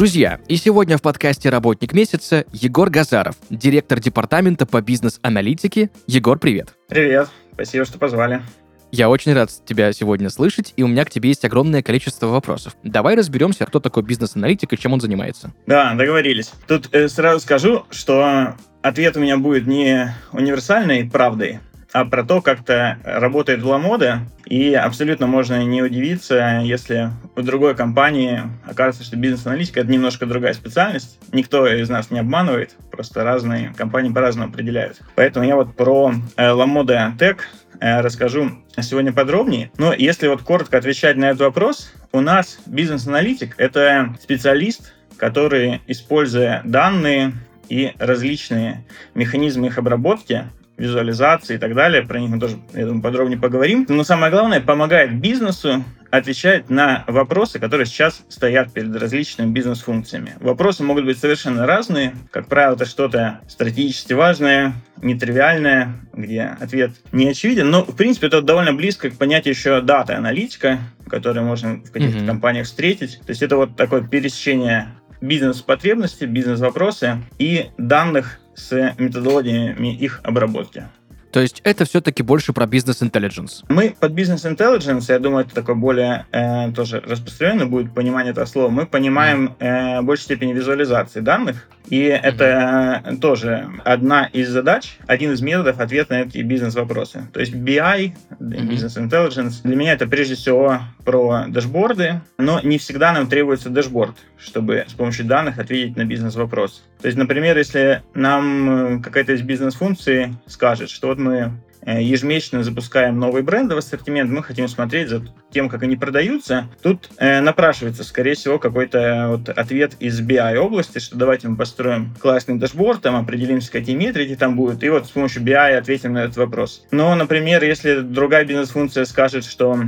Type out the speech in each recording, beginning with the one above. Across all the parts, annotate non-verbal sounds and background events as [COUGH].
Друзья, и сегодня в подкасте «Работник месяца» Егор Газаров, директор департамента по бизнес-аналитике. Егор, привет! Привет, спасибо, что позвали. Я очень рад тебя сегодня слышать, и у меня к тебе есть огромное количество вопросов. Давай разберемся, кто такой бизнес-аналитик и чем он занимается. Да, договорились. Тут э, сразу скажу, что ответ у меня будет не универсальной правдой, а про то, как то работает Ламода. И абсолютно можно не удивиться, если в другой компании окажется, что бизнес-аналитика — это немножко другая специальность. Никто из нас не обманывает, просто разные компании по-разному определяют. Поэтому я вот про Ламода Tech э, расскажу сегодня подробнее. Но если вот коротко отвечать на этот вопрос, у нас бизнес-аналитик — это специалист, который, используя данные и различные механизмы их обработки, визуализации и так далее. Про них мы тоже, я думаю, подробнее поговорим. Но самое главное, помогает бизнесу отвечать на вопросы, которые сейчас стоят перед различными бизнес-функциями. Вопросы могут быть совершенно разные. Как правило, это что-то стратегически важное, нетривиальное, где ответ не очевиден. Но, в принципе, это довольно близко к понятию еще дата-аналитика, которое можно в каких-то mm-hmm. компаниях встретить. То есть это вот такое пересечение бизнес-потребности, бизнес-вопросы и данных с методологиями их обработки. То есть это все-таки больше про бизнес-интеллигенс. Мы под бизнес-интеллигенс, я думаю, это такое более э, тоже распространенное будет понимание этого слова, мы понимаем э, в большей степени визуализации данных, и mm-hmm. это тоже одна из задач, один из методов ответа на эти бизнес-вопросы. То есть BI, Business Intelligence, для меня это прежде всего про дашборды, но не всегда нам требуется дашборд, чтобы с помощью данных ответить на бизнес-вопрос. То есть, например, если нам э, какая-то из бизнес-функций скажет, что вот мы ежемесячно запускаем новый бренд в ассортимент, мы хотим смотреть за тем, как они продаются. Тут э, напрашивается, скорее всего, какой-то вот ответ из BI области, что давайте мы построим классный дашборд, там определимся, какие метрики там будут, и вот с помощью BI ответим на этот вопрос. Но, например, если другая бизнес-функция скажет, что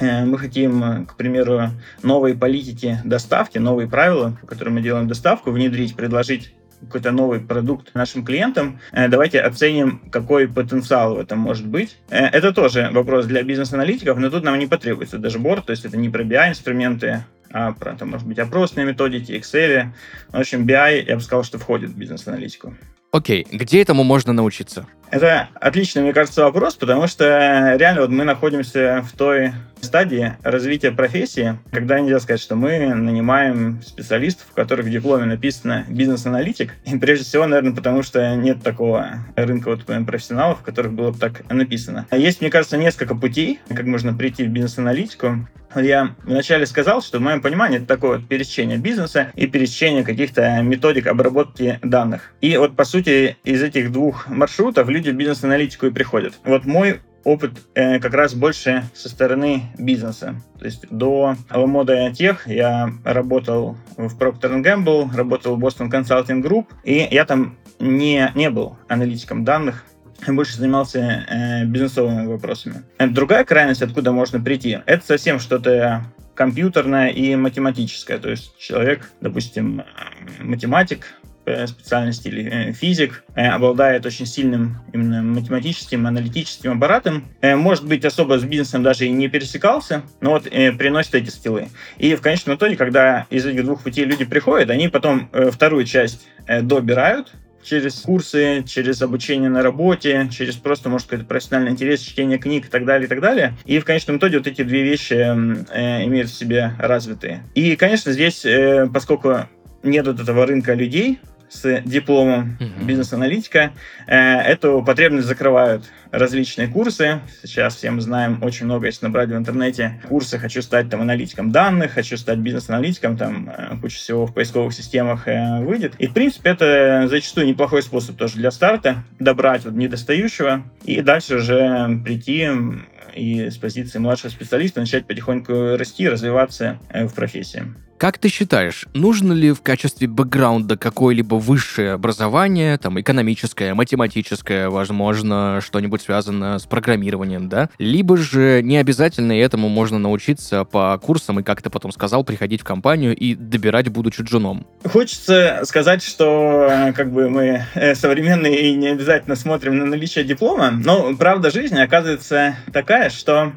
Э, мы хотим, э, к примеру, новые политики доставки, новые правила, по которым мы делаем доставку, внедрить, предложить какой-то новый продукт нашим клиентам, э, давайте оценим, какой потенциал в этом может быть. Это тоже вопрос для бизнес-аналитиков, но тут нам не потребуется дашборд, то есть это не про BI-инструменты, а про, это, может быть, опросные методики, Excel. В общем, BI, я бы сказал, что входит в бизнес-аналитику. Окей, где этому можно научиться? Это отличный, мне кажется, вопрос, потому что реально вот мы находимся в той стадии развития профессии, когда нельзя сказать, что мы нанимаем специалистов, у которых в дипломе написано бизнес-аналитик. И прежде всего, наверное, потому что нет такого рынка вот профессионалов, в которых было бы так написано. Есть, мне кажется, несколько путей, как можно прийти в бизнес-аналитику. Я вначале сказал, что в моем понимании это такое вот пересечение бизнеса и пересечение каких-то методик обработки данных. И вот, по сути, из этих двух маршрутов люди в бизнес-аналитику и приходят. Вот мой опыт э, как раз больше со стороны бизнеса. То есть до Alameda Tech я работал в Procter Gamble, работал в Boston Consulting Group, и я там не, не был аналитиком данных, больше занимался э, бизнесовыми вопросами. Другая крайность, откуда можно прийти, это совсем что-то компьютерное и математическое. То есть человек, допустим, математик, специальности или э, физик, э, обладает очень сильным именно математическим, аналитическим аппаратом, может быть, особо с бизнесом даже и не пересекался, но вот приносит эти скиллы. И в конечном итоге, когда из этих двух путей люди приходят, они потом вторую часть добирают, через курсы, через обучение на работе, через просто, может, какой-то профессиональный интерес, чтение книг и так далее, и так далее. И в конечном итоге вот эти две вещи э, имеют в себе развитые. И, конечно, здесь, э, поскольку нет вот этого рынка людей, с дипломом бизнес-аналитика. Э, эту потребность закрывают различные курсы. Сейчас все мы знаем очень много, если набрать в интернете курсы «Хочу стать там аналитиком данных», «Хочу стать бизнес-аналитиком», там э, куча всего в поисковых системах э, выйдет. И, в принципе, это зачастую неплохой способ тоже для старта, добрать вот недостающего и дальше уже прийти и с позиции младшего специалиста начать потихоньку расти, развиваться в профессии. Как ты считаешь, нужно ли в качестве бэкграунда какое-либо высшее образование, там, экономическое, математическое, возможно, что-нибудь связанное с программированием, да? Либо же не обязательно и этому можно научиться по курсам и, как ты потом сказал, приходить в компанию и добирать, будучи джуном? Хочется сказать, что э, как бы мы э, современные и не обязательно смотрим на наличие диплома, но правда жизни оказывается такая, что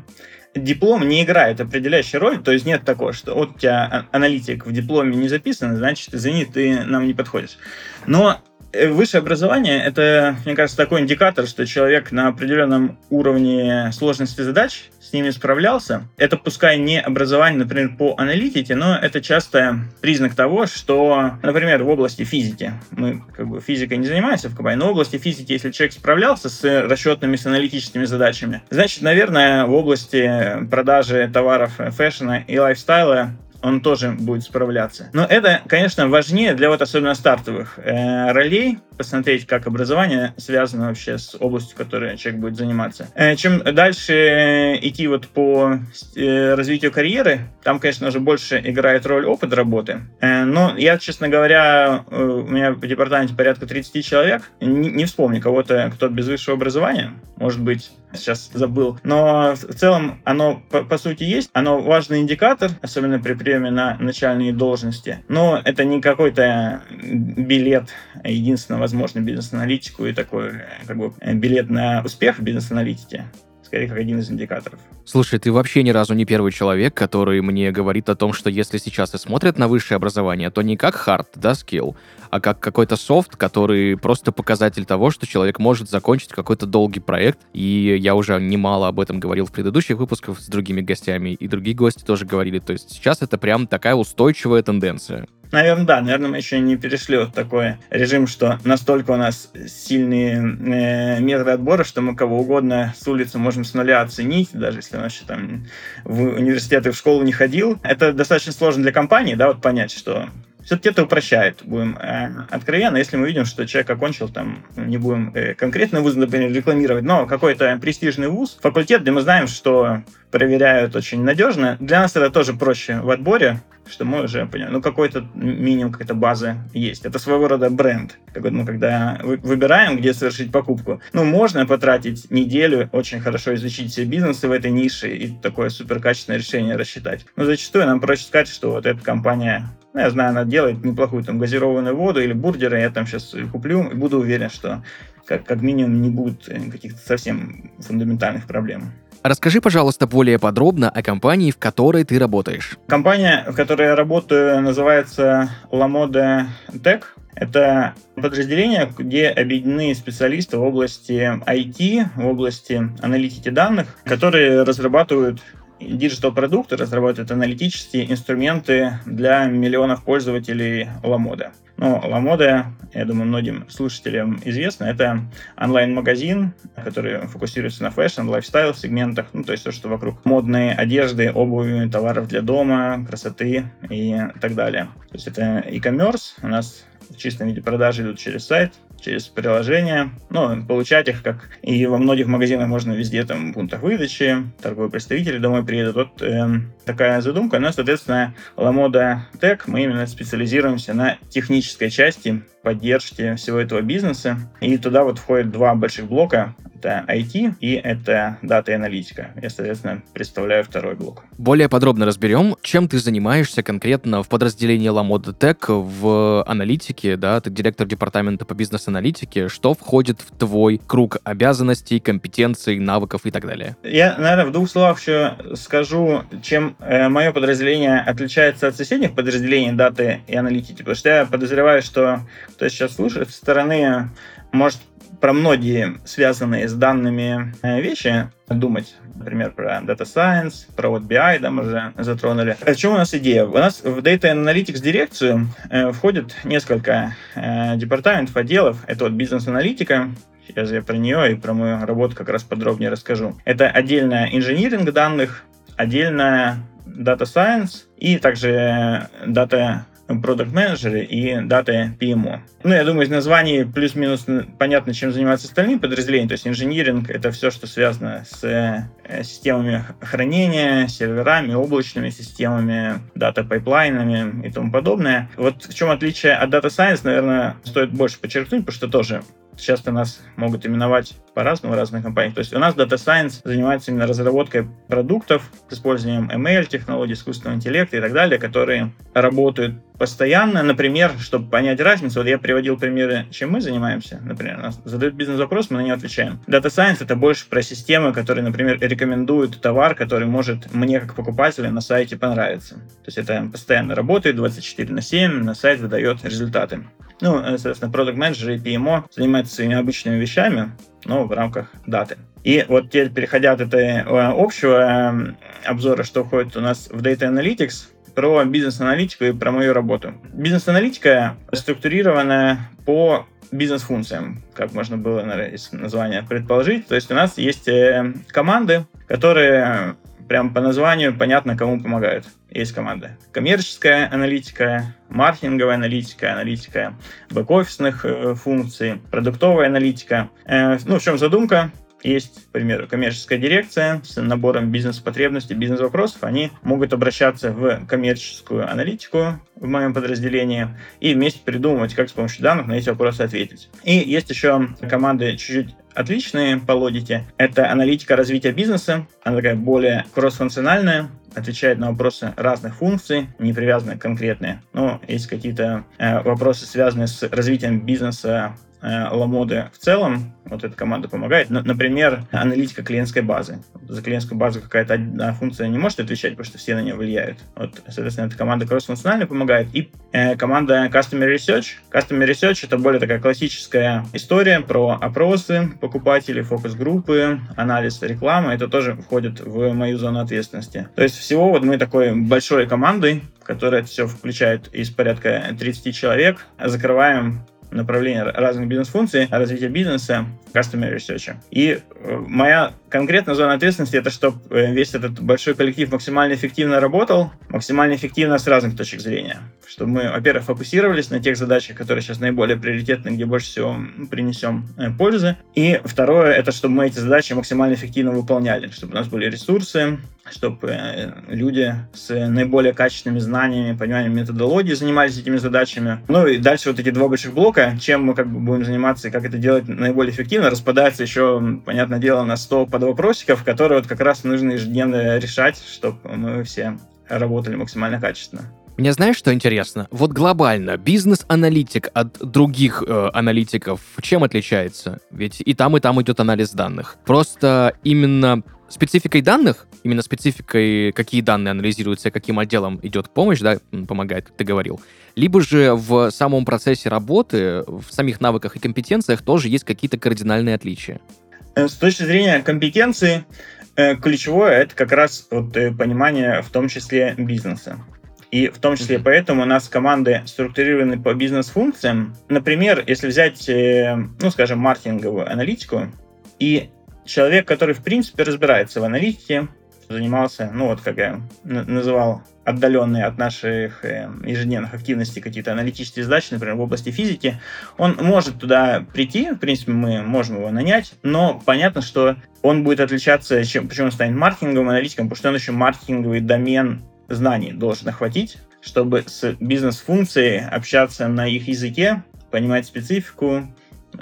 диплом не играет определяющей роль, то есть нет такого, что вот у тебя а, аналитик в дипломе не записан, значит, извини, ты нам не подходишь. Но высшее образование — это, мне кажется, такой индикатор, что человек на определенном уровне сложности задач с ними справлялся. Это пускай не образование, например, по аналитике, но это часто признак того, что, например, в области физики, мы как бы физикой не занимаемся в КБА, но в области физики, если человек справлялся с расчетными, с аналитическими задачами, значит, наверное, в области продажи товаров фэшна и лайфстайла он тоже будет справляться. Но это, конечно, важнее для вот особенно стартовых э, ролей, посмотреть, как образование связано вообще с областью, которой человек будет заниматься. Э, чем дальше идти вот по э, развитию карьеры, там, конечно, уже больше играет роль опыт работы. Э, но я, честно говоря, э, у меня в департаменте порядка 30 человек, не, не вспомню кого-то, кто без высшего образования, может быть, сейчас забыл. Но в целом оно, по, по сути, есть. Оно важный индикатор, особенно при приеме на начальные должности. Но это не какой-то билет, единственно возможный бизнес-аналитику и такой как бы билет на успех в бизнес-аналитике скорее как один из индикаторов. Слушай, ты вообще ни разу не первый человек, который мне говорит о том, что если сейчас и смотрят на высшее образование, то не как хард, да, скилл, а как какой-то софт, который просто показатель того, что человек может закончить какой-то долгий проект. И я уже немало об этом говорил в предыдущих выпусках с другими гостями, и другие гости тоже говорили. То есть сейчас это прям такая устойчивая тенденция. Наверное, да. Наверное, мы еще не перешли вот такой режим, что настолько у нас сильные э, методы отбора, что мы кого угодно с улицы можем с нуля оценить, даже если он вообще там в университет и в школу не ходил. Это достаточно сложно для компании, да, вот понять, что все-таки это упрощает, будем э, откровенно, если мы видим, что человек окончил, там, не будем э, конкретно вуз, например, рекламировать, но какой-то престижный вуз, факультет, где мы знаем, что проверяют очень надежно, для нас это тоже проще в отборе, что мы уже понимаем, ну какой-то минимум, какая-то база есть. Это своего рода бренд. Как мы когда выбираем, где совершить покупку, ну можно потратить неделю, очень хорошо изучить все бизнесы в этой нише и такое суперкачественное решение рассчитать. Но зачастую нам проще сказать, что вот эта компания ну, я знаю, она делает неплохую там газированную воду или бургеры, я там сейчас куплю и буду уверен, что как, как минимум не будет каких-то совсем фундаментальных проблем. Расскажи, пожалуйста, более подробно о компании, в которой ты работаешь. Компания, в которой я работаю, называется Lamoda Tech. Это подразделение, где объединены специалисты в области IT, в области аналитики данных, которые разрабатывают digital-продукты, разрабатывают аналитические инструменты для миллионов пользователей Ламода. Ну, Ламода, я думаю, многим слушателям известно, это онлайн-магазин, который фокусируется на fashion, lifestyle сегментах, ну, то есть то, что вокруг модной одежды, обуви, товаров для дома, красоты и так далее. То есть это e-commerce, у нас в чистом виде продажи идут через сайт, через приложение, ну, получать их, как и во многих магазинах можно везде, там, в пунктах выдачи, торговые представители домой приедут. Вот э, такая задумка. Но, соответственно, Lamoda Tech, мы именно специализируемся на технической части поддержки всего этого бизнеса. И туда вот входят два больших блока это IT и это дата и аналитика. Я, соответственно, представляю второй блок. Более подробно разберем, чем ты занимаешься конкретно в подразделении Ламода Tech в аналитике, да, ты директор департамента по бизнес-аналитике, что входит в твой круг обязанностей, компетенций, навыков и так далее? Я, наверное, в двух словах еще скажу, чем э, мое подразделение отличается от соседних подразделений даты и аналитики, потому что я подозреваю, что кто сейчас слушает, со стороны может про многие связанные с данными э, вещи думать. Например, про Data Science, про вот BI, да, мы уже затронули. О чем у нас идея? У нас в Data Analytics дирекцию э, входит несколько э, департаментов, отделов. Это вот бизнес-аналитика, Сейчас я про нее и про мою работу как раз подробнее расскажу. Это отдельная инжиниринг данных, отдельная Data Science и также Data продукт-менеджеры и data PMO. Ну, я думаю, из названий плюс-минус понятно, чем занимаются остальные подразделения. То есть инжиниринг — это все, что связано с э, системами хранения, серверами, облачными системами, дата-пайплайнами и тому подобное. Вот в чем отличие от Data Science, наверное, стоит больше подчеркнуть, потому что тоже часто нас могут именовать по-разному разных компаниях. То есть у нас Data Science занимается именно разработкой продуктов с использованием ML, технологий искусственного интеллекта и так далее, которые работают постоянно. Например, чтобы понять разницу, вот я приводил примеры, чем мы занимаемся. Например, нас задают бизнес-вопрос, мы на него отвечаем. Data Science — это больше про системы, которые, например, рекомендуют товар, который может мне, как покупателю, на сайте понравиться. То есть это постоянно работает 24 на 7, на сайт выдает результаты. Ну, соответственно, продукт менеджеры и PMO занимаются своими обычными вещами, но в рамках даты. И вот теперь, переходя от этой э, общего эм, обзора, что входит у нас в Data Analytics, про бизнес-аналитику и про мою работу. Бизнес-аналитика структурирована по бизнес-функциям, как можно было наверное, из названия предположить. То есть у нас есть э, команды, которые прям по названию понятно, кому помогают. Есть команды. Коммерческая аналитика, маркетинговая аналитика, аналитика бэк-офисных э, функций, продуктовая аналитика. Э, ну, в чем задумка? Есть, к примеру, коммерческая дирекция с набором бизнес-потребностей, бизнес-вопросов, они могут обращаться в коммерческую аналитику в моем подразделении и вместе придумывать, как с помощью данных на эти вопросы ответить. И есть еще команды чуть-чуть отличные по логике. Это аналитика развития бизнеса. Она такая более кросс-функциональная, отвечает на вопросы разных функций, не привязанные к конкретные. Но есть какие-то э, вопросы, связанные с развитием бизнеса Ламоды в целом, вот эта команда помогает. Например, аналитика клиентской базы. За клиентскую базу какая-то одна функция не может отвечать, потому что все на нее влияют. Вот, соответственно, эта команда кросс-функционально помогает. И э, команда Customer Research. Customer Research — это более такая классическая история про опросы покупателей, фокус-группы, анализ рекламы. Это тоже входит в мою зону ответственности. То есть всего вот мы такой большой командой, которая все включает из порядка 30 человек, закрываем направления разных бизнес-функций, развития бизнеса, customer research. И э, моя конкретная зона ответственности это чтобы э, весь этот большой коллектив максимально эффективно работал, максимально эффективно с разных точек зрения. Чтобы мы, во-первых, фокусировались на тех задачах, которые сейчас наиболее приоритетны, где больше всего принесем э, пользы. И второе, это чтобы мы эти задачи максимально эффективно выполняли, чтобы у нас были ресурсы, чтобы люди с наиболее качественными знаниями, пониманием методологии занимались этими задачами. Ну и дальше вот эти два больших блока, чем мы как бы будем заниматься и как это делать наиболее эффективно, распадается еще, понятное дело, на 100 подвопросиков, которые вот как раз нужно ежедневно решать, чтобы мы все работали максимально качественно. Мне знаешь, что интересно? Вот глобально, бизнес-аналитик от других э, аналитиков чем отличается? Ведь и там, и там идет анализ данных. Просто именно спецификой данных, именно спецификой, какие данные анализируются, каким отделом идет помощь, да, помогает, как ты говорил, либо же в самом процессе работы, в самих навыках и компетенциях тоже есть какие-то кардинальные отличия. Э, с точки зрения компетенции, э, ключевое это как раз вот э, понимание в том числе бизнеса. И в том числе поэтому у нас команды структурированы по бизнес-функциям. Например, если взять, ну, скажем, маркетинговую аналитику, и человек, который, в принципе, разбирается в аналитике, занимался, ну, вот как я называл, отдаленные от наших э, ежедневных активностей какие-то аналитические задачи, например, в области физики, он может туда прийти, в принципе, мы можем его нанять, но понятно, что он будет отличаться, чем, почему он станет маркетинговым аналитиком, потому что он еще маркетинговый домен знаний должен охватить, чтобы с бизнес-функцией общаться на их языке, понимать специфику,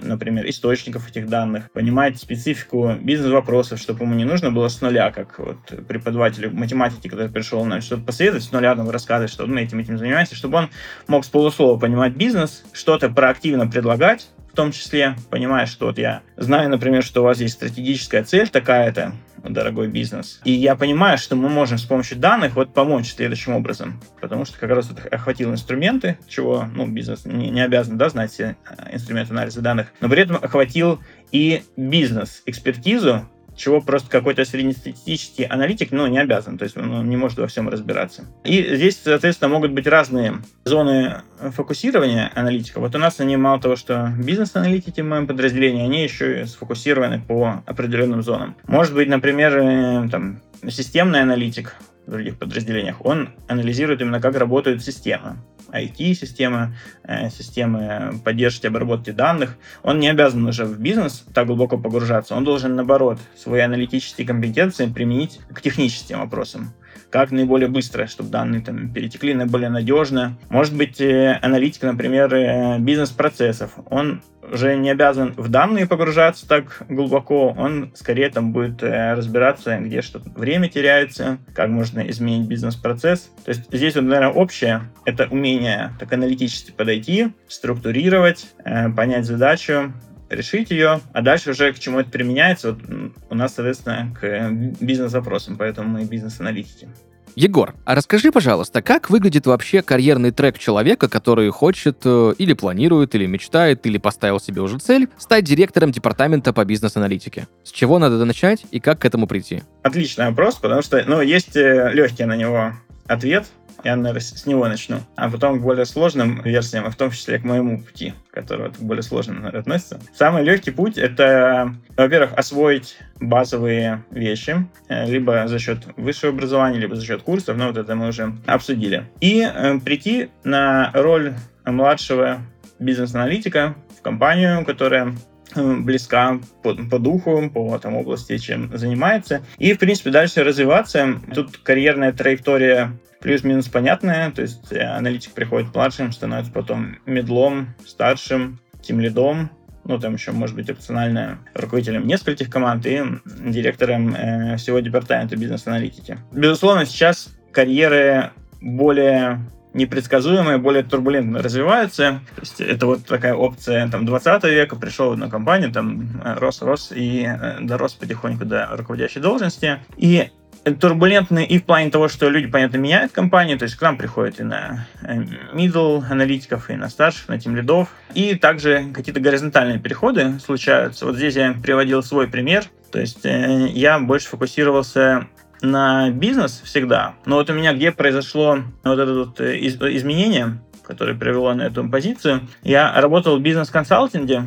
например, источников этих данных, понимать специфику бизнес-вопросов, чтобы ему не нужно было с нуля, как вот преподавателю математики, который пришел нам что-то посоветовать, с нуля нам рассказывать, что мы этим этим занимаемся, чтобы он мог с полуслова понимать бизнес, что-то проактивно предлагать, в том числе, понимая, что вот я знаю, например, что у вас есть стратегическая цель такая-то, дорогой бизнес. И я понимаю, что мы можем с помощью данных вот помочь следующим образом. Потому что как раз вот охватил инструменты, чего ну, бизнес не, не обязан да, знать все э, инструменты анализа данных, но при этом охватил и бизнес-экспертизу, чего просто какой-то среднестатистический аналитик, ну, не обязан, то есть он не может во всем разбираться. И здесь, соответственно, могут быть разные зоны фокусирования аналитика. Вот у нас они мало того, что бизнес-аналитики в моем подразделении, они еще и сфокусированы по определенным зонам. Может быть, например, э, там, системный аналитик в других подразделениях, он анализирует именно, как работает система IT-системы, э, системы поддержки обработки данных. Он не обязан уже в бизнес так глубоко погружаться. Он должен, наоборот, свои аналитические компетенции применить к техническим вопросам как наиболее быстро, чтобы данные там перетекли наиболее надежно. Может быть, э, аналитик, например, э, бизнес-процессов, он уже не обязан в данные погружаться так глубоко, он скорее там будет э, разбираться, где что-то время теряется, как можно изменить бизнес-процесс. То есть здесь, вот, наверное, общее — это умение так аналитически подойти, структурировать, понять задачу, решить ее, а дальше уже к чему это применяется, вот у нас, соответственно, к бизнес-запросам, поэтому мы бизнес-аналитики. Егор, а расскажи, пожалуйста, как выглядит вообще карьерный трек человека, который хочет э, или планирует, или мечтает, или поставил себе уже цель стать директором департамента по бизнес-аналитике? С чего надо начать и как к этому прийти? Отличный вопрос, потому что, ну, есть э, легкий на него ответ. Я, наверное, с него начну. А потом к более сложным версиям, в том числе к моему пути, который вот, к более сложным наверное, относится. Самый легкий путь — это, во-первых, освоить базовые вещи, э, либо за счет высшего образования, либо за счет курсов, но вот это мы уже обсудили. И э, прийти на роль младшего бизнес-аналитика в компанию, которая э, близка по, по духу, по там, области, чем занимается. И, в принципе, дальше развиваться. Тут карьерная траектория плюс-минус понятная, то есть э, аналитик приходит младшим, становится потом медлом, старшим, тем лидом, ну, там еще, может быть, опционально руководителем нескольких команд и директором э, всего департамента бизнес-аналитики. Безусловно, сейчас карьеры более непредсказуемые, более турбулентно развиваются. То есть это вот такая опция там 20 века, пришел в одну компанию, там э, рос, рос и э, дорос потихоньку до руководящей должности. И турбулентны и в плане того, что люди, понятно, меняют компанию, то есть к нам приходят и на э, middle аналитиков, и на старших, на тем лидов, и также какие-то горизонтальные переходы случаются. Вот здесь я приводил свой пример, то есть э, я больше фокусировался на бизнес всегда, но вот у меня где произошло вот это вот э, изменение, которое привело на эту позицию, я работал в бизнес-консалтинге,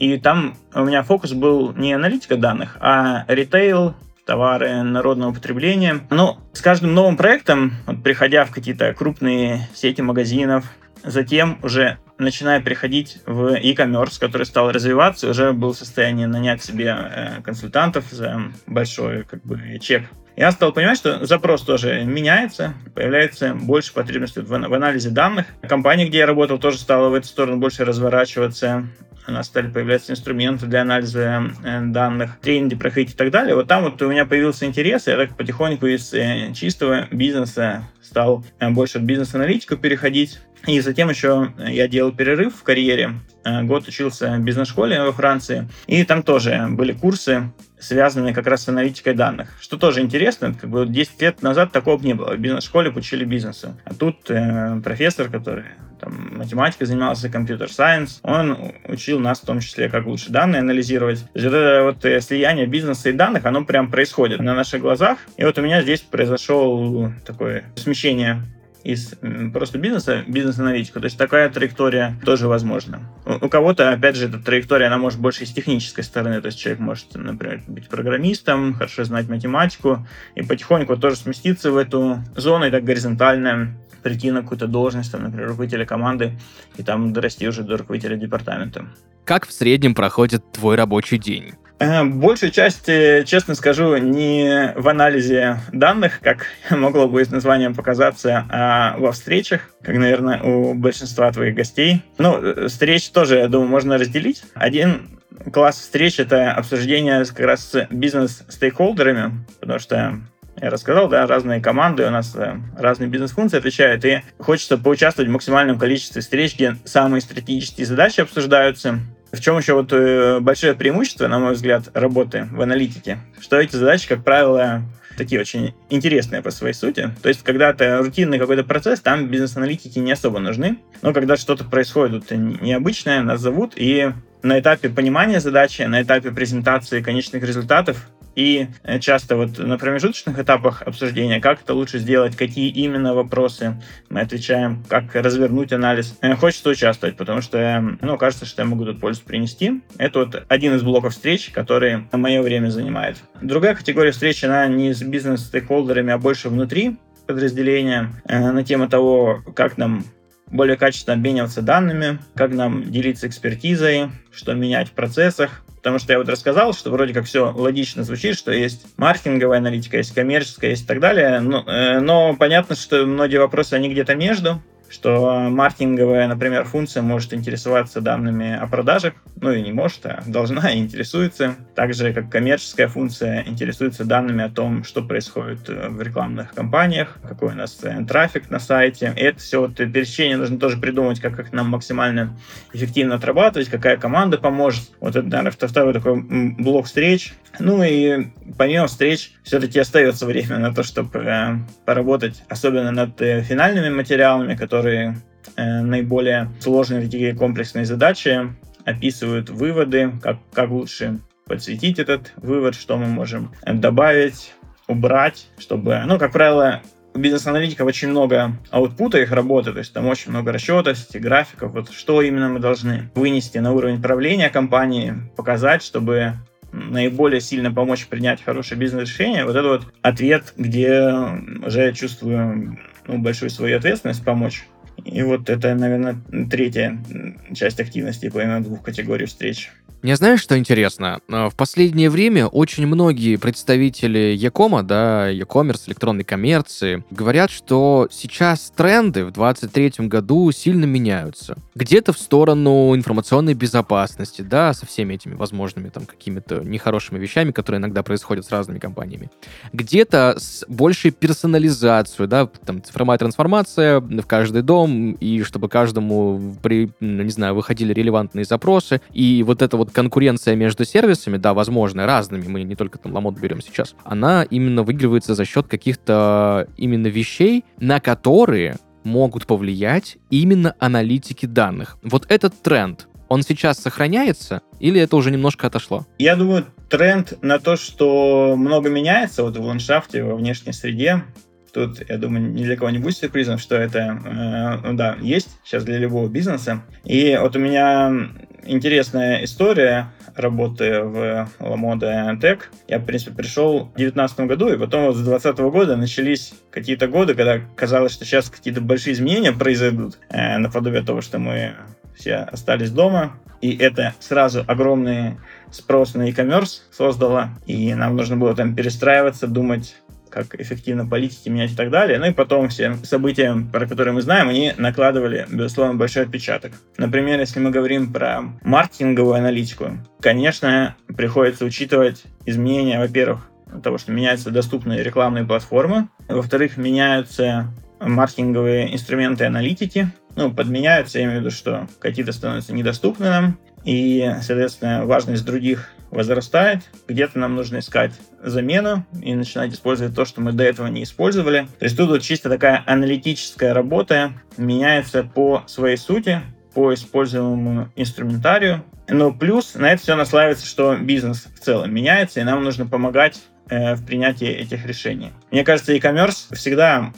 и там у меня фокус был не аналитика данных, а ритейл, товары народного потребления. Но с каждым новым проектом, вот, приходя в какие-то крупные сети магазинов, затем уже начиная переходить в e-commerce, который стал развиваться, уже был в состоянии нанять себе э, консультантов за большой как бы чек. Я стал понимать, что запрос тоже меняется, появляется больше потребности в, в анализе данных. Компания, где я работал, тоже стала в эту сторону больше разворачиваться у нас стали появляться инструменты для анализа э, данных, тренинги проходить и так далее. Вот там вот у меня появился интерес, я так потихоньку из э, чистого бизнеса стал э, больше от бизнес-аналитику переходить. И затем еще я делал перерыв в карьере. Год учился в бизнес-школе во Франции. И там тоже были курсы, связанные как раз с аналитикой данных. Что тоже интересно, как бы 10 лет назад такого не было. В бизнес-школе учили бизнесу. А тут э, профессор, который там, математикой занимался, компьютер-сайенс, он учил нас в том числе, как лучше данные анализировать. Это вот э, слияние бизнеса и данных, оно прям происходит на наших глазах. И вот у меня здесь произошел такое смещение из просто бизнеса бизнес-аналитику. То есть такая траектория тоже возможна. У, у кого-то, опять же, эта траектория, она может больше из технической стороны. То есть человек может, например, быть программистом, хорошо знать математику и потихоньку тоже сместиться в эту зону и так горизонтально прийти на какую-то должность, там, например, руководителя команды, и там дорасти уже до руководителя департамента. Как в среднем проходит твой рабочий день? Э, большую часть, честно скажу, не в анализе данных, как [LAUGHS] могло бы из названия показаться, а во встречах, как, наверное, у большинства твоих гостей. Ну, э, встреч тоже, я думаю, можно разделить. Один класс встреч — это обсуждение как раз с бизнес-стейкхолдерами, потому что я рассказал, да, разные команды, у нас э, разные бизнес-функции отвечают, и хочется поучаствовать в максимальном количестве встреч, где самые стратегические задачи обсуждаются. В чем еще вот э, большое преимущество, на мой взгляд, работы в аналитике, что эти задачи, как правило, такие очень интересные по своей сути. То есть, когда это рутинный какой-то процесс, там бизнес-аналитики не особо нужны. Но когда что-то происходит необычное, нас зовут, и на этапе понимания задачи, на этапе презентации конечных результатов и э, часто вот на промежуточных этапах обсуждения, как это лучше сделать, какие именно вопросы мы отвечаем, как развернуть анализ. Э, хочется участвовать, потому что, э, ну, кажется, что я могу тут пользу принести. Это вот один из блоков встреч, который мое время занимает. Другая категория встреч, она не с бизнес-стейкхолдерами, а больше внутри подразделения на тему того, как нам более качественно обмениваться данными, как нам делиться экспертизой, что менять в процессах. Потому что я вот рассказал, что вроде как все логично звучит, что есть маркетинговая аналитика, есть коммерческая, есть и так далее. Но, э, но понятно, что многие вопросы, они где-то между что маркетинговая, например, функция может интересоваться данными о продажах, ну и не может, а должна и интересуется. Так же, как коммерческая функция интересуется данными о том, что происходит э, в рекламных кампаниях, какой у нас э, трафик на сайте. И это все вот пересечение нужно тоже придумать, как их нам максимально эффективно отрабатывать, какая команда поможет. Вот это, наверное, второй такой блок встреч. Ну и помимо встреч все-таки остается время на то, чтобы э, поработать, особенно над финальными материалами, которые которые э, наиболее сложные такие комплексные задачи, описывают выводы, как, как лучше подсветить этот вывод, что мы можем добавить, убрать, чтобы, ну, как правило, у бизнес-аналитиков очень много аутпута их работы, то есть там очень много расчетов, графиков, вот что именно мы должны вынести на уровень правления компании, показать, чтобы наиболее сильно помочь принять хорошее бизнес-решение, вот это вот ответ, где уже я чувствую ну, большую свою ответственность помочь. И вот это, наверное, третья часть активности помимо двух категорий встреч. Мне знаешь, что интересно? В последнее время очень многие представители Якома, да, e-commerce, электронной коммерции, говорят, что сейчас тренды в 2023 году сильно меняются. Где-то в сторону информационной безопасности, да, со всеми этими возможными там какими-то нехорошими вещами, которые иногда происходят с разными компаниями. Где-то с большей персонализацией, да, там цифровая трансформация в каждый дом, и чтобы каждому, при, не знаю, выходили релевантные запросы, и вот это вот конкуренция между сервисами, да, возможно, разными, мы не только там Ламот берем сейчас, она именно выигрывается за счет каких-то именно вещей, на которые могут повлиять именно аналитики данных. Вот этот тренд, он сейчас сохраняется или это уже немножко отошло? Я думаю, тренд на то, что много меняется вот в ландшафте, во внешней среде, Тут, я думаю, ни для кого не будет сюрпризом, что это, э, ну да, есть сейчас для любого бизнеса. И вот у меня интересная история работы в Ламода Tech. Я, в принципе, пришел в 2019 году, и потом вот с 2020 года начались какие-то годы, когда казалось, что сейчас какие-то большие изменения произойдут, э, наподобие того, что мы все остались дома, и это сразу огромный спрос на e-commerce создало, и нам нужно было там перестраиваться, думать как эффективно политики менять и так далее. Ну и потом все события, про которые мы знаем, они накладывали, безусловно, большой отпечаток. Например, если мы говорим про маркетинговую аналитику, конечно, приходится учитывать изменения, во-первых, того, что меняются доступные рекламные платформы, во-вторых, меняются маркетинговые инструменты аналитики, ну, подменяются, я имею в виду, что какие-то становятся недоступны нам, и, соответственно, важность других возрастает, где-то нам нужно искать замену и начинать использовать то, что мы до этого не использовали. То есть тут вот чисто такая аналитическая работа меняется по своей сути, по используемому инструментарию. Но плюс на это все наслаивается, что бизнес в целом меняется, и нам нужно помогать э, в принятии этих решений. Мне кажется, e-commerce всегда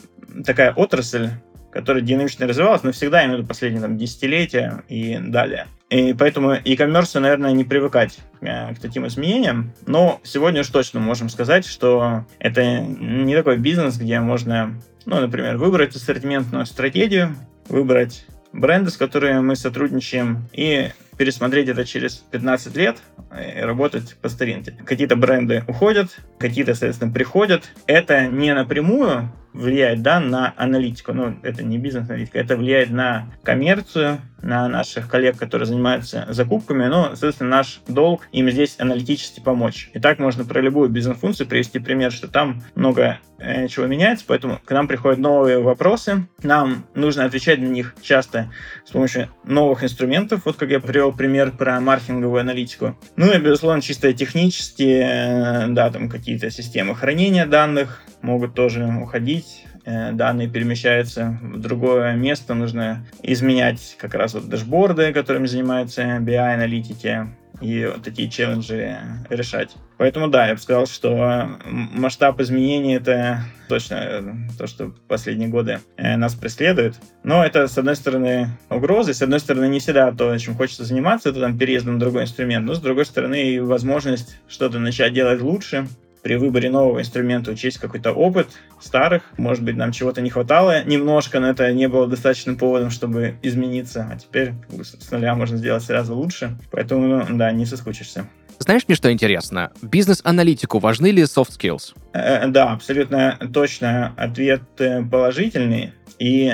такая отрасль, которая динамично развивалась, но всегда именно последние там, десятилетия и далее. И поэтому e-commerce, наверное, не привыкать э, к таким изменениям. Но сегодня уж точно можем сказать, что это не такой бизнес, где можно, ну, например, выбрать ассортиментную стратегию, выбрать бренды, с которыми мы сотрудничаем, и пересмотреть это через 15 лет и работать по старинке. Какие-то бренды уходят, какие-то, соответственно, приходят. Это не напрямую влияет да, на аналитику. Ну, это не бизнес-аналитика, это влияет на коммерцию, на наших коллег, которые занимаются закупками, но, соответственно, наш долг им здесь аналитически помочь. И так можно про любую бизнес-функцию привести пример, что там много э, чего меняется, поэтому к нам приходят новые вопросы, нам нужно отвечать на них часто с помощью новых инструментов, вот как я привел пример про маркетинговую аналитику. Ну и, безусловно, чисто технически, э, да, там какие-то системы хранения данных могут тоже уходить, Э, данные перемещаются в другое место, нужно изменять как раз вот дашборды, которыми занимаются BI-аналитики, и вот такие челленджи решать. Поэтому да, я бы сказал, что масштаб изменений это точно то, что последние годы э, нас преследует. Но это, с одной стороны, угрозы, с одной стороны, не всегда то, чем хочется заниматься, это там переезд на другой инструмент, но с другой стороны, и возможность что-то начать делать лучше, при выборе нового инструмента учесть какой-то опыт старых. Может быть, нам чего-то не хватало немножко, но это не было достаточным поводом, чтобы измениться. А теперь с нуля можно сделать сразу лучше. Поэтому, ну, да, не соскучишься. Знаешь, мне что интересно? Бизнес-аналитику важны ли soft skills? Э, да, абсолютно точно ответ э, положительный. И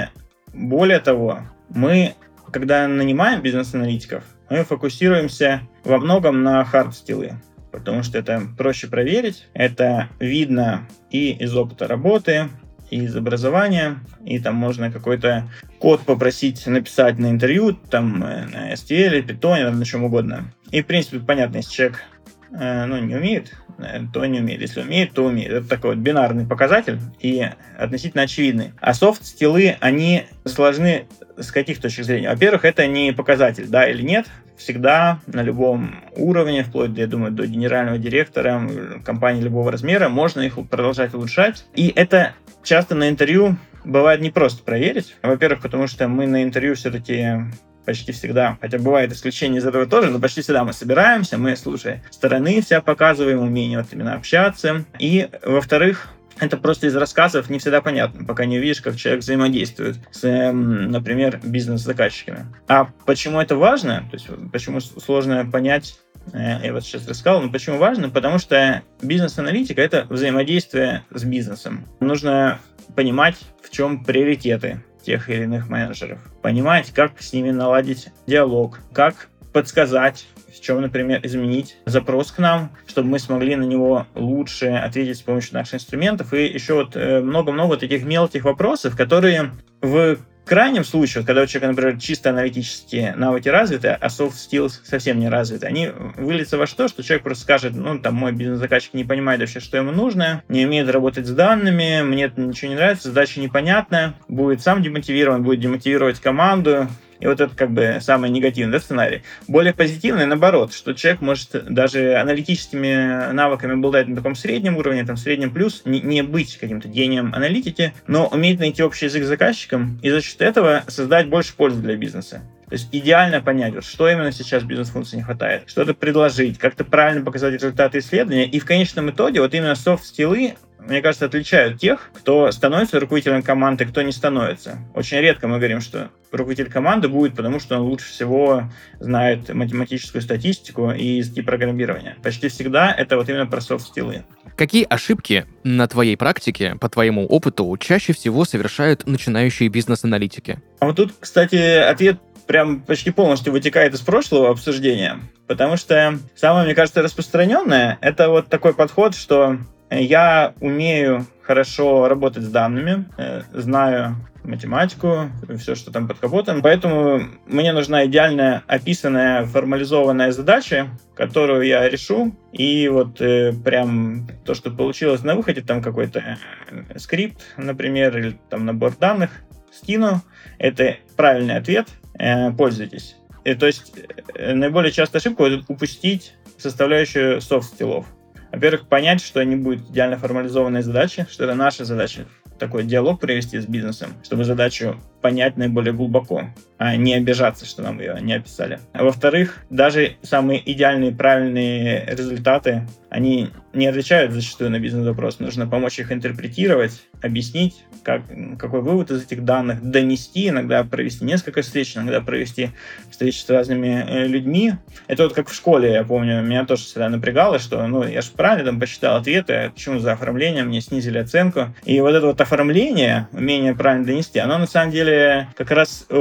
более того, мы, когда нанимаем бизнес-аналитиков, мы фокусируемся во многом на хард-стилы потому что это проще проверить. Это видно и из опыта работы, и из образования, и там можно какой-то код попросить написать на интервью, там э, на STL, Python, на чем угодно. И, в принципе, понятно, если человек э, ну, не умеет, э, то не умеет. Если умеет, то умеет. Это такой вот бинарный показатель и относительно очевидный. А софт-стилы, они сложны с каких точек зрения? Во-первых, это не показатель, да или нет всегда на любом уровне, вплоть, я думаю, до генерального директора компании любого размера, можно их продолжать улучшать. И это часто на интервью бывает не просто проверить. Во-первых, потому что мы на интервью все-таки почти всегда, хотя бывает исключение из этого тоже, но почти всегда мы собираемся, мы, слушай, стороны себя показываем, умение вот именно общаться. И, во-вторых, это просто из рассказов не всегда понятно, пока не увидишь, как человек взаимодействует с, эм, например, бизнес-заказчиками. А почему это важно? То есть почему сложно понять э, я вот сейчас рассказал, но почему важно? Потому что бизнес-аналитика — это взаимодействие с бизнесом. Нужно понимать, в чем приоритеты тех или иных менеджеров, понимать, как с ними наладить диалог, как подсказать, в чем, например, изменить запрос к нам, чтобы мы смогли на него лучше ответить с помощью наших инструментов. И еще вот э, много-много таких мелких вопросов, которые в крайнем случае, когда у человека, например, чисто аналитические навыки развиты, а soft skills совсем не развиты, они выльются во что? Что человек просто скажет, ну, там, мой бизнес-заказчик не понимает вообще, что ему нужно, не умеет работать с данными, мне это ничего не нравится, задача непонятная, будет сам демотивирован, будет демотивировать команду, и вот это как бы самый негативный да, сценарий. Более позитивный, наоборот, что человек может даже аналитическими навыками обладать на таком среднем уровне, там среднем плюс, не, не быть каким-то гением аналитики, но уметь найти общий язык с заказчиком и за счет этого создать больше пользы для бизнеса. То есть идеально понять, вот, что именно сейчас бизнес-функции не хватает, что-то предложить, как-то правильно показать результаты исследования. И в конечном итоге вот именно софт-скиллы мне кажется, отличают тех, кто становится руководителем команды, кто не становится. Очень редко мы говорим, что руководитель команды будет, потому что он лучше всего знает математическую статистику и языки программирования. Почти всегда это вот именно про софт-скиллы. Какие ошибки на твоей практике, по твоему опыту, чаще всего совершают начинающие бизнес-аналитики? А вот тут, кстати, ответ прям почти полностью вытекает из прошлого обсуждения, потому что самое, мне кажется, распространенное — это вот такой подход, что я умею хорошо работать с данными, э, знаю математику, все, что там под капотом. Поэтому мне нужна идеальная описанная, формализованная задача, которую я решу. И вот э, прям то, что получилось на выходе, там какой-то э, скрипт, например, или там набор данных, скину. Это правильный ответ. Э, пользуйтесь. И, то есть э, наиболее частая ошибка — упустить составляющую софт-стилов. Во-первых, понять, что они будут идеально формализованные задачи, что это наша задача, такой диалог провести с бизнесом, чтобы задачу понять наиболее глубоко, а не обижаться, что нам ее не описали. А во-вторых, даже самые идеальные правильные результаты, они не отвечают зачастую на бизнес-запрос. Нужно помочь их интерпретировать, объяснить, как, какой вывод из этих данных, донести, иногда провести несколько встреч, иногда провести встречи с разными э, людьми. Это вот как в школе, я помню, меня тоже всегда напрягало, что, ну, я же правильно там посчитал ответы, а почему за оформление мне снизили оценку. И вот это вот оформление, умение правильно донести, оно на самом деле как раз э,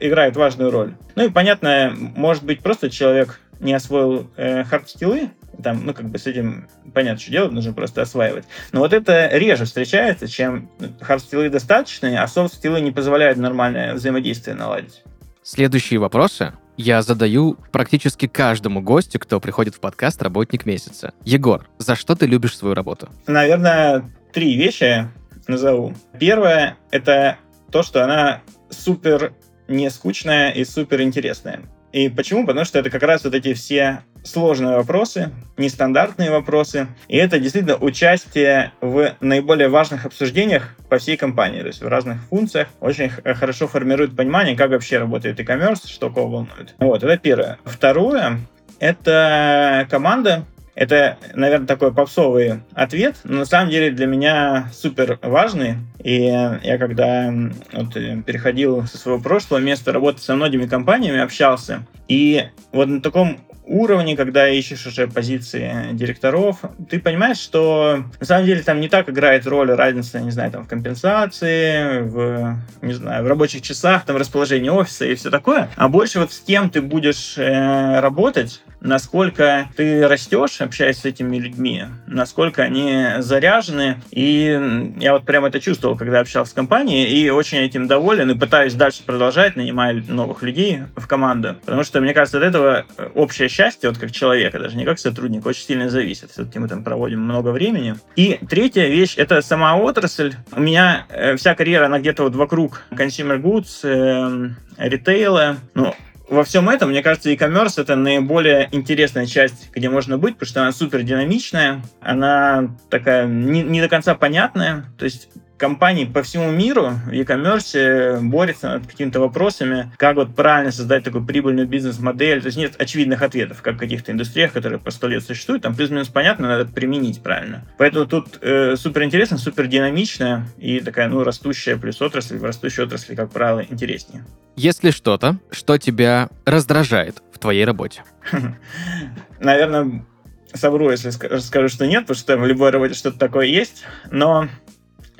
играет важную роль. Ну и понятно, может быть, просто человек не освоил э, хард-скиллы, там, ну, как бы с этим понятно, что делать, нужно просто осваивать. Но вот это реже встречается, чем хард-скиллы достаточные, а софт-скиллы не позволяют нормальное взаимодействие наладить. Следующие вопросы я задаю практически каждому гостю, кто приходит в подкаст «Работник месяца». Егор, за что ты любишь свою работу? Наверное, три вещи назову. Первое — это то, что она супер не скучная и супер интересная. И почему? Потому что это как раз вот эти все сложные вопросы, нестандартные вопросы. И это действительно участие в наиболее важных обсуждениях по всей компании, то есть в разных функциях. Очень хорошо формирует понимание, как вообще работает e-commerce, что кого волнует. Вот, это первое. Второе, это команда, Это, наверное, такой попсовый ответ, но на самом деле для меня супер важный. И я когда вот, э, переходил со своего прошлого места работать со многими компаниями, общался, и вот на таком уровне, когда ищешь уже позиции директоров, ты понимаешь, что на самом деле там не так играет роль разница, не знаю, там в компенсации, в, не знаю, в рабочих часах, там расположении офиса и все такое, а больше вот с кем ты будешь э, работать, насколько ты растешь, общаясь с этими людьми, насколько они заряжены. И я вот прямо это чувствовал, когда общался с компанией, и очень этим доволен, и пытаюсь дальше продолжать, нанимая новых людей в команду. Потому что, мне кажется, от этого общее счастье, вот как человека, даже не как сотрудник, очень сильно зависит. Все-таки мы там проводим много времени. И третья вещь — это сама отрасль. У меня э, вся карьера, она где-то вот вокруг consumer goods, э, ритейла. Ну, во всем этом, мне кажется, e-commerce это наиболее интересная часть, где можно быть, потому что она супер динамичная, она такая не, не до конца понятная. То есть компании по всему миру в e-commerce борются над какими-то вопросами, как вот правильно создать такую прибыльную бизнес-модель. То есть нет очевидных ответов, как в каких-то индустриях, которые по сто лет существуют. Там плюс-минус понятно, надо применить правильно. Поэтому тут э, супер интересно, супер динамичная и такая, ну, растущая плюс отрасль. В растущей отрасли, как правило, интереснее. Есть ли что-то, что тебя раздражает в твоей работе? [LAUGHS] Наверное, совру, если скажу, что нет, потому что в любой работе что-то такое есть. Но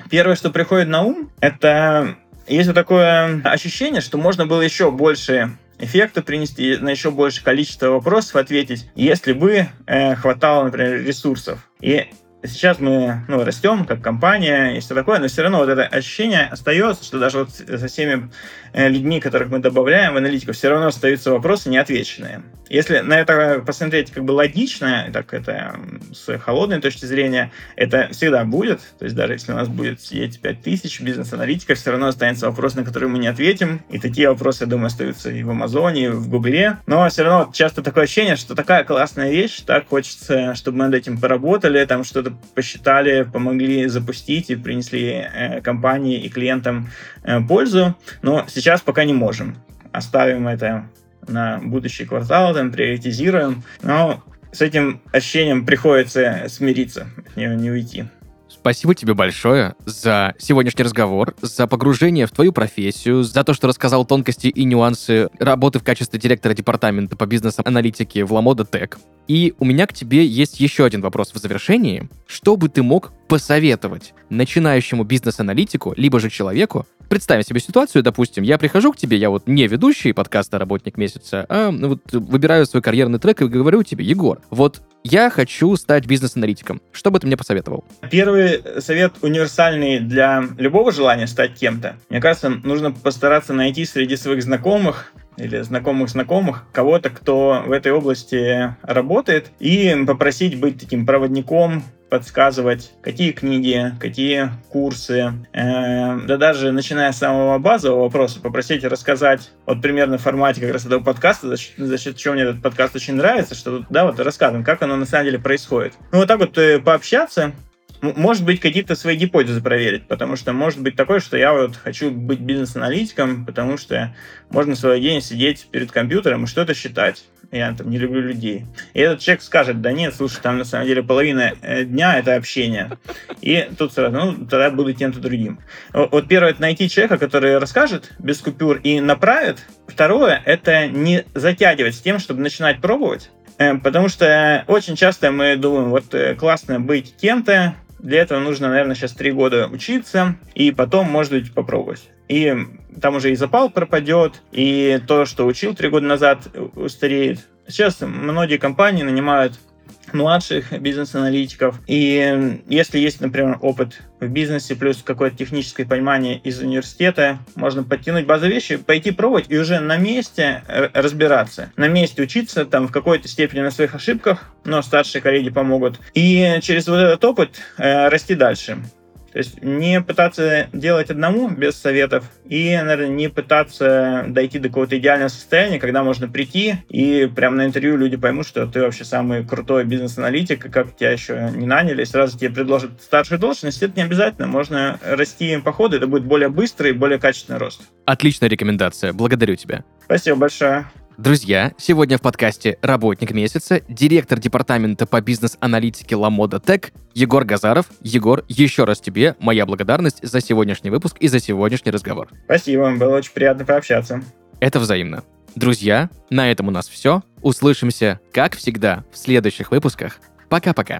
Первое, что приходит на ум, это есть вот такое ощущение, что можно было еще больше эффекта принести, на еще большее количество вопросов ответить, если бы э, хватало, например, ресурсов. И Сейчас мы ну, растем как компания и все такое, но все равно вот это ощущение остается, что даже вот со всеми людьми, которых мы добавляем в аналитику, все равно остаются вопросы неотвеченные. Если на это посмотреть как бы логично, так это с холодной точки зрения, это всегда будет. То есть даже если у нас будет сидеть 5000 бизнес-аналитиков, все равно останется вопрос, на который мы не ответим. И такие вопросы, я думаю, остаются и в Амазоне, и в Гугле. Но все равно часто такое ощущение, что такая классная вещь, так хочется, чтобы мы над этим поработали, там что-то посчитали, помогли запустить и принесли э, компании и клиентам э, пользу. Но сейчас пока не можем. Оставим это на будущий квартал, там, приоритизируем. Но с этим ощущением приходится смириться, не, не уйти. Спасибо тебе большое за сегодняшний разговор, за погружение в твою профессию, за то, что рассказал тонкости и нюансы работы в качестве директора департамента по бизнес-аналитике в Ламода Тек. И у меня к тебе есть еще один вопрос в завершении. Что бы ты мог посоветовать начинающему бизнес-аналитику, либо же человеку, Представим себе ситуацию, допустим, я прихожу к тебе, я вот не ведущий подкаста «Работник месяца», а ну, вот выбираю свой карьерный трек и говорю тебе, Егор, вот я хочу стать бизнес-аналитиком. Что бы ты мне посоветовал? Первый совет универсальный для любого желания стать кем-то. Мне кажется, нужно постараться найти среди своих знакомых или знакомых знакомых, кого-то, кто в этой области работает, и попросить быть таким проводником, подсказывать, какие книги, какие курсы, э, да даже начиная с самого базового вопроса, попросить рассказать вот примерно в формате как раз этого подкаста, за счет, за счет чего мне этот подкаст очень нравится, что да, вот рассказываем, как оно на самом деле происходит. Ну вот так вот э, пообщаться, может быть, какие-то свои гипотезы проверить, потому что может быть такое, что я вот хочу быть бизнес-аналитиком, потому что можно свой день сидеть перед компьютером и что-то считать. Я там не люблю людей. И этот человек скажет, да нет, слушай, там на самом деле половина э, дня это общение. И тут сразу, ну, тогда буду тем-то другим. Вот первое, это найти человека, который расскажет без купюр и направит. Второе, это не затягивать с тем, чтобы начинать пробовать, э, Потому что очень часто мы думаем, вот э, классно быть кем-то, для этого нужно, наверное, сейчас три года учиться, и потом, может быть, попробовать. И там уже и запал пропадет, и то, что учил три года назад, устареет. Сейчас многие компании нанимают младших бизнес-аналитиков. И если есть, например, опыт в бизнесе плюс какое-то техническое понимание из университета, можно подтянуть базовые вещи, пойти пробовать и уже на месте разбираться. На месте учиться там в какой-то степени на своих ошибках, но старшие коллеги помогут. И через вот этот опыт э, расти дальше. То есть не пытаться делать одному без советов и, наверное, не пытаться дойти до какого-то идеального состояния, когда можно прийти и прямо на интервью люди поймут, что ты вообще самый крутой бизнес-аналитик, и как тебя еще не наняли, сразу тебе предложат старшую должность. Это не обязательно. Можно расти по ходу, это будет более быстрый и более качественный рост. Отличная рекомендация. Благодарю тебя. Спасибо большое. Друзья, сегодня в подкасте «Работник месяца» директор департамента по бизнес-аналитике Ламода Тек Егор Газаров. Егор, еще раз тебе моя благодарность за сегодняшний выпуск и за сегодняшний разговор. Спасибо, было очень приятно пообщаться. Это взаимно. Друзья, на этом у нас все. Услышимся, как всегда, в следующих выпусках. Пока-пока.